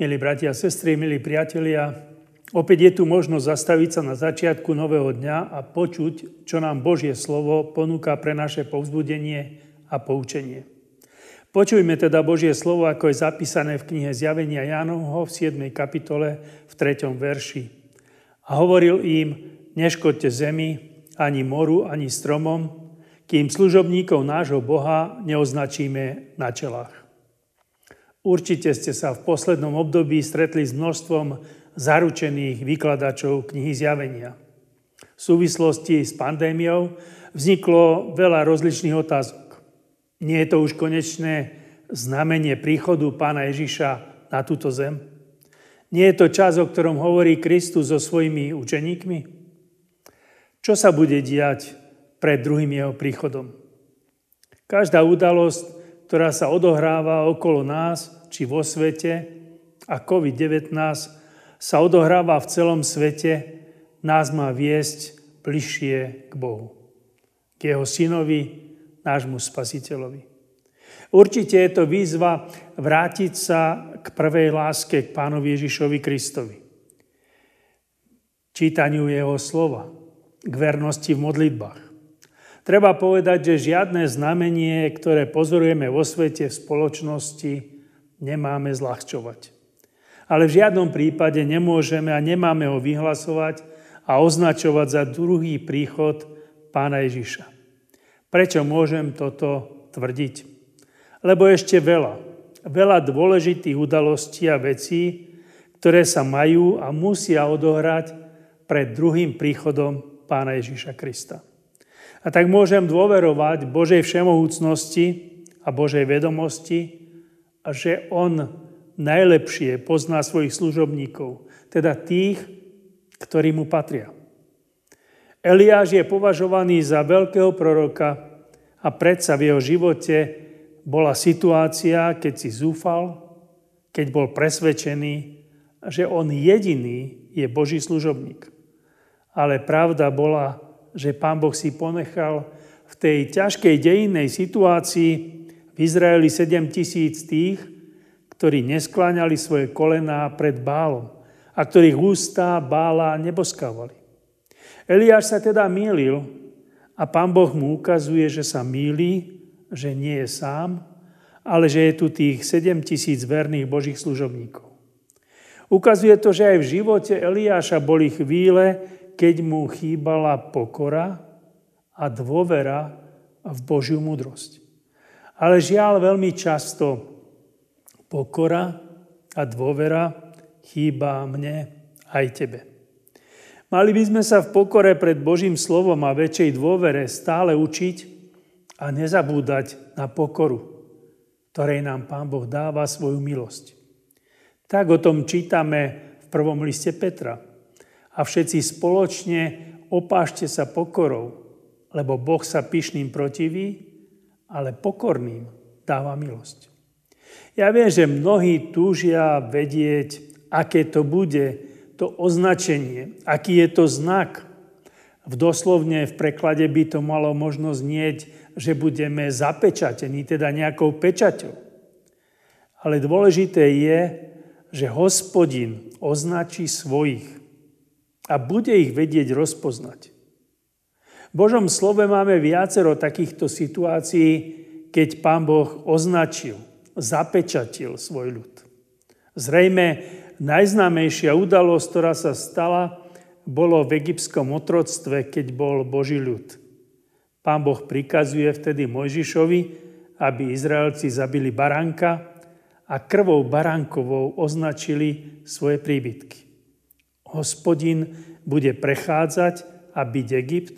Milí bratia a sestry, milí priatelia, opäť je tu možnosť zastaviť sa na začiatku nového dňa a počuť, čo nám Božie slovo ponúka pre naše povzbudenie a poučenie. Počujme teda Božie slovo, ako je zapísané v knihe Zjavenia Jánovho v 7. kapitole v 3. verši. A hovoril im, neškodte zemi, ani moru, ani stromom, kým služobníkov nášho Boha neoznačíme na čelách. Určite ste sa v poslednom období stretli s množstvom zaručených vykladačov knihy zjavenia. V súvislosti s pandémiou vzniklo veľa rozličných otázok. Nie je to už konečné znamenie príchodu pána Ježiša na túto zem? Nie je to čas, o ktorom hovorí Kristus so svojimi učeníkmi? Čo sa bude diať pred druhým jeho príchodom? Každá udalosť ktorá sa odohráva okolo nás či vo svete a COVID-19 sa odohráva v celom svete, nás má viesť bližšie k Bohu. K jeho synovi, nášmu spasiteľovi. Určite je to výzva vrátiť sa k prvej láske k pánovi Ježišovi Kristovi. Čítaniu jeho slova, k vernosti v modlitbách. Treba povedať, že žiadne znamenie, ktoré pozorujeme vo svete, v spoločnosti, nemáme zľahčovať. Ale v žiadnom prípade nemôžeme a nemáme ho vyhlasovať a označovať za druhý príchod pána Ježiša. Prečo môžem toto tvrdiť? Lebo ešte veľa, veľa dôležitých udalostí a vecí, ktoré sa majú a musia odohrať pred druhým príchodom pána Ježiša Krista. A tak môžem dôverovať Božej všemohúcnosti a Božej vedomosti a že On najlepšie pozná svojich služobníkov, teda tých, ktorí mu patria. Eliáš je považovaný za veľkého proroka a predsa v jeho živote bola situácia, keď si zúfal, keď bol presvedčený, že on jediný je Boží služobník. Ale pravda bola že pán Boh si ponechal v tej ťažkej dejinnej situácii v Izraeli 7 tisíc tých, ktorí neskláňali svoje kolená pred bálom a ktorých ústa bála neboskávali. Eliáš sa teda mýlil a pán Boh mu ukazuje, že sa mýli, že nie je sám, ale že je tu tých 7 tisíc verných Božích služobníkov. Ukazuje to, že aj v živote Eliáša boli chvíle, keď mu chýbala pokora a dôvera v Božiu múdrosť. Ale žiaľ veľmi často pokora a dôvera chýba mne aj tebe. Mali by sme sa v pokore pred Božím slovom a väčšej dôvere stále učiť a nezabúdať na pokoru, ktorej nám Pán Boh dáva svoju milosť. Tak o tom čítame v prvom liste Petra – a všetci spoločne opášte sa pokorou, lebo Boh sa pyšným protiví, ale pokorným dáva milosť. Ja viem, že mnohí túžia vedieť, aké to bude, to označenie, aký je to znak. V doslovne v preklade by to malo možno znieť, že budeme zapečatení, teda nejakou pečaťou. Ale dôležité je, že hospodin označí svojich a bude ich vedieť rozpoznať. V Božom slove máme viacero takýchto situácií, keď Pán Boh označil, zapečatil svoj ľud. Zrejme najznámejšia udalosť, ktorá sa stala, bolo v egyptskom otroctve, keď bol Boží ľud. Pán Boh prikazuje vtedy Mojžišovi, aby Izraelci zabili baránka a krvou baránkovou označili svoje príbytky. Hospodin bude prechádzať a byť Egypt,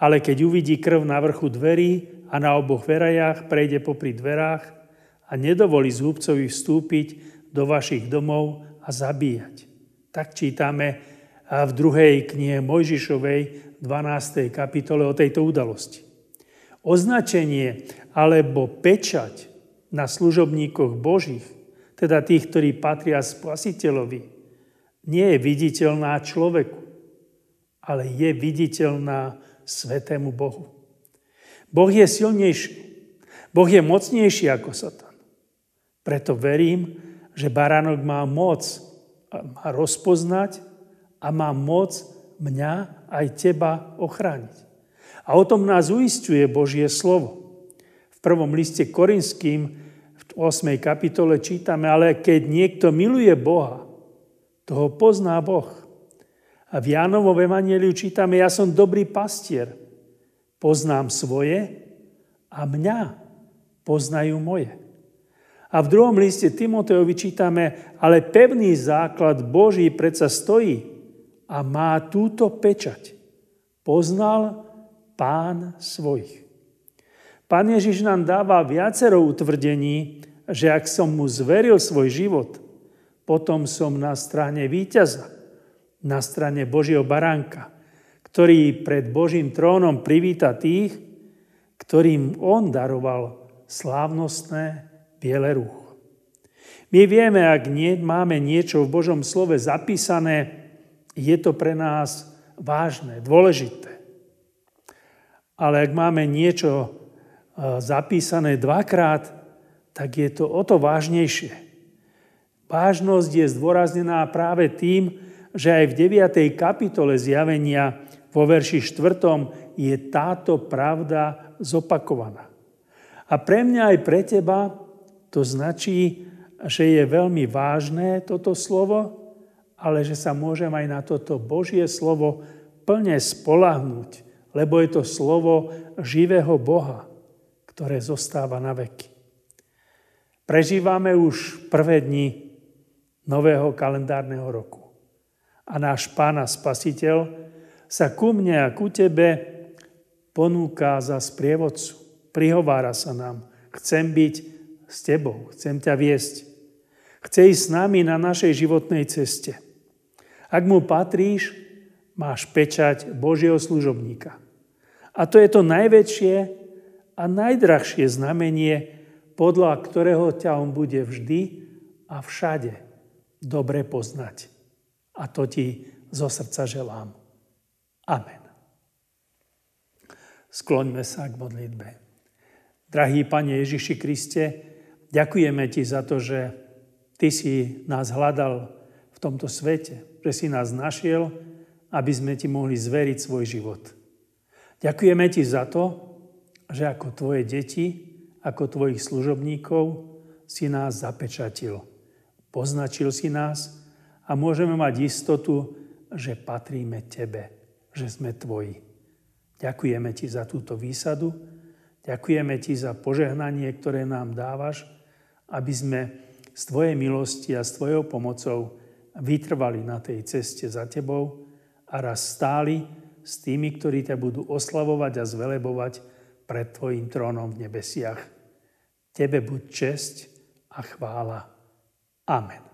ale keď uvidí krv na vrchu dverí a na oboch verajách, prejde popri dverách a nedovolí zúbcovi vstúpiť do vašich domov a zabíjať. Tak čítame v druhej knihe Mojžišovej 12. kapitole o tejto udalosti. Označenie alebo pečať na služobníkoch Božích, teda tých, ktorí patria spasiteľovi, nie je viditeľná človeku, ale je viditeľná svetému Bohu. Boh je silnejší. Boh je mocnejší ako Satan. Preto verím že baránok má moc má rozpoznať a má moc mňa aj teba ochrániť. A o tom nás uistuje Božie slovo. V prvom liste Korinským v 8. kapitole čítame, ale keď niekto miluje Boha, toho pozná Boh. A v Jánovom evaníliu čítame, ja som dobrý pastier, poznám svoje a mňa poznajú moje. A v druhom liste Timoteovi čítame, ale pevný základ Boží predsa stojí a má túto pečať. Poznal pán svojich. Pán Ježiš nám dáva viacero utvrdení, že ak som mu zveril svoj život, potom som na strane víťaza, na strane Božieho baránka, ktorý pred Božím trónom privíta tých, ktorým on daroval slávnostné biele rúcho. My vieme, ak nie, máme niečo v Božom slove zapísané, je to pre nás vážne, dôležité. Ale ak máme niečo e, zapísané dvakrát, tak je to o to vážnejšie. Vážnosť je zdôraznená práve tým, že aj v 9. kapitole zjavenia vo verši 4. je táto pravda zopakovaná. A pre mňa aj pre teba to značí, že je veľmi vážne toto slovo, ale že sa môžem aj na toto Božie slovo plne spolahnúť, lebo je to slovo živého Boha, ktoré zostáva na veky. Prežívame už prvé dni nového kalendárneho roku. A náš Pán a Spasiteľ sa ku mne a ku tebe ponúka za sprievodcu. Prihovára sa nám. Chcem byť s tebou, chcem ťa viesť. Chce ísť s nami na našej životnej ceste. Ak mu patríš, máš pečať Božieho služobníka. A to je to najväčšie a najdrahšie znamenie, podľa ktorého ťa on bude vždy a všade dobre poznať. A to ti zo srdca želám. Amen. Skloňme sa k modlitbe. Drahý Pane Ježiši Kriste, ďakujeme Ti za to, že Ty si nás hľadal v tomto svete, že si nás našiel, aby sme ti mohli zveriť svoj život. Ďakujeme ti za to, že ako tvoje deti, ako tvojich služobníkov si nás zapečatil. Poznačil si nás a môžeme mať istotu, že patríme tebe, že sme tvoji. Ďakujeme ti za túto výsadu, ďakujeme ti za požehnanie, ktoré nám dávaš, aby sme z tvojej milosti a s tvojou pomocou vytrvali na tej ceste za tebou a raz stáli s tými, ktorí ťa budú oslavovať a zvelebovať pred tvojim trónom v nebesiach. Tebe buď česť a chvála. Amen.